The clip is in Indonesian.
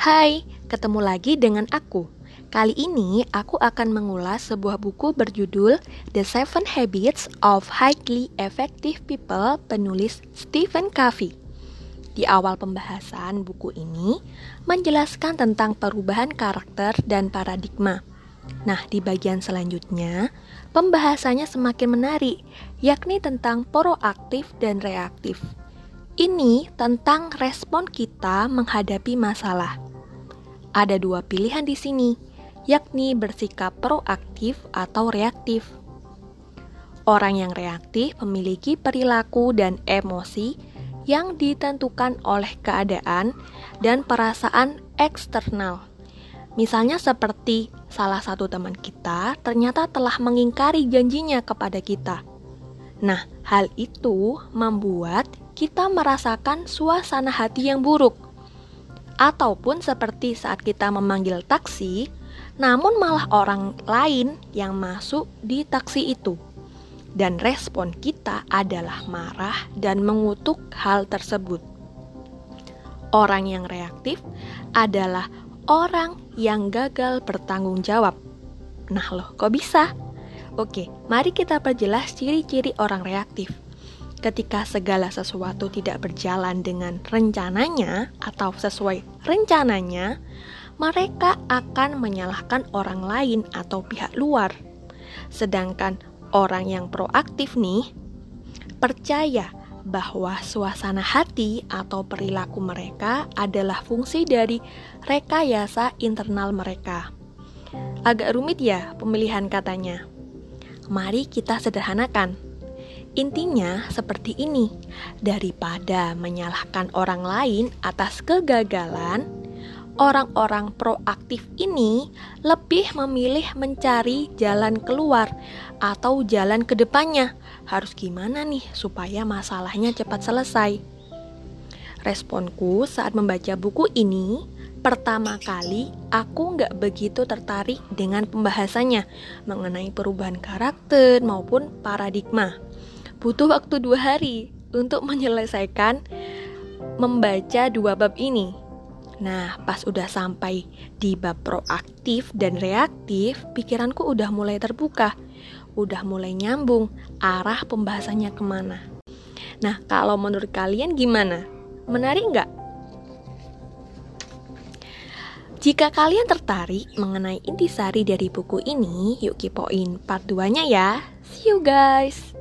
Hai, ketemu lagi dengan aku. Kali ini aku akan mengulas sebuah buku berjudul The Seven Habits of Highly Effective People penulis Stephen Covey. Di awal pembahasan buku ini menjelaskan tentang perubahan karakter dan paradigma. Nah, di bagian selanjutnya, pembahasannya semakin menarik, yakni tentang proaktif dan reaktif. Ini tentang respon kita menghadapi masalah. Ada dua pilihan di sini, yakni bersikap proaktif atau reaktif. Orang yang reaktif memiliki perilaku dan emosi yang ditentukan oleh keadaan dan perasaan eksternal. Misalnya seperti salah satu teman kita ternyata telah mengingkari janjinya kepada kita. Nah, hal itu membuat kita merasakan suasana hati yang buruk. Ataupun seperti saat kita memanggil taksi, namun malah orang lain yang masuk di taksi itu. Dan respon kita adalah marah dan mengutuk hal tersebut. Orang yang reaktif adalah orang yang gagal bertanggung jawab. Nah loh, kok bisa? Oke, mari kita perjelas ciri-ciri orang reaktif ketika segala sesuatu tidak berjalan dengan rencananya atau sesuai rencananya, mereka akan menyalahkan orang lain atau pihak luar. Sedangkan orang yang proaktif nih percaya bahwa suasana hati atau perilaku mereka adalah fungsi dari rekayasa internal mereka. Agak rumit ya pemilihan katanya. Mari kita sederhanakan. Intinya seperti ini: daripada menyalahkan orang lain atas kegagalan, orang-orang proaktif ini lebih memilih mencari jalan keluar atau jalan ke depannya. Harus gimana nih supaya masalahnya cepat selesai? Responku saat membaca buku ini, pertama kali aku nggak begitu tertarik dengan pembahasannya mengenai perubahan karakter maupun paradigma butuh waktu dua hari untuk menyelesaikan membaca dua bab ini. Nah, pas udah sampai di bab proaktif dan reaktif, pikiranku udah mulai terbuka, udah mulai nyambung arah pembahasannya ke mana. Nah, kalau menurut kalian gimana? Menarik nggak? Jika kalian tertarik mengenai intisari dari buku ini, yuk kepoin part 2-nya ya. See you guys!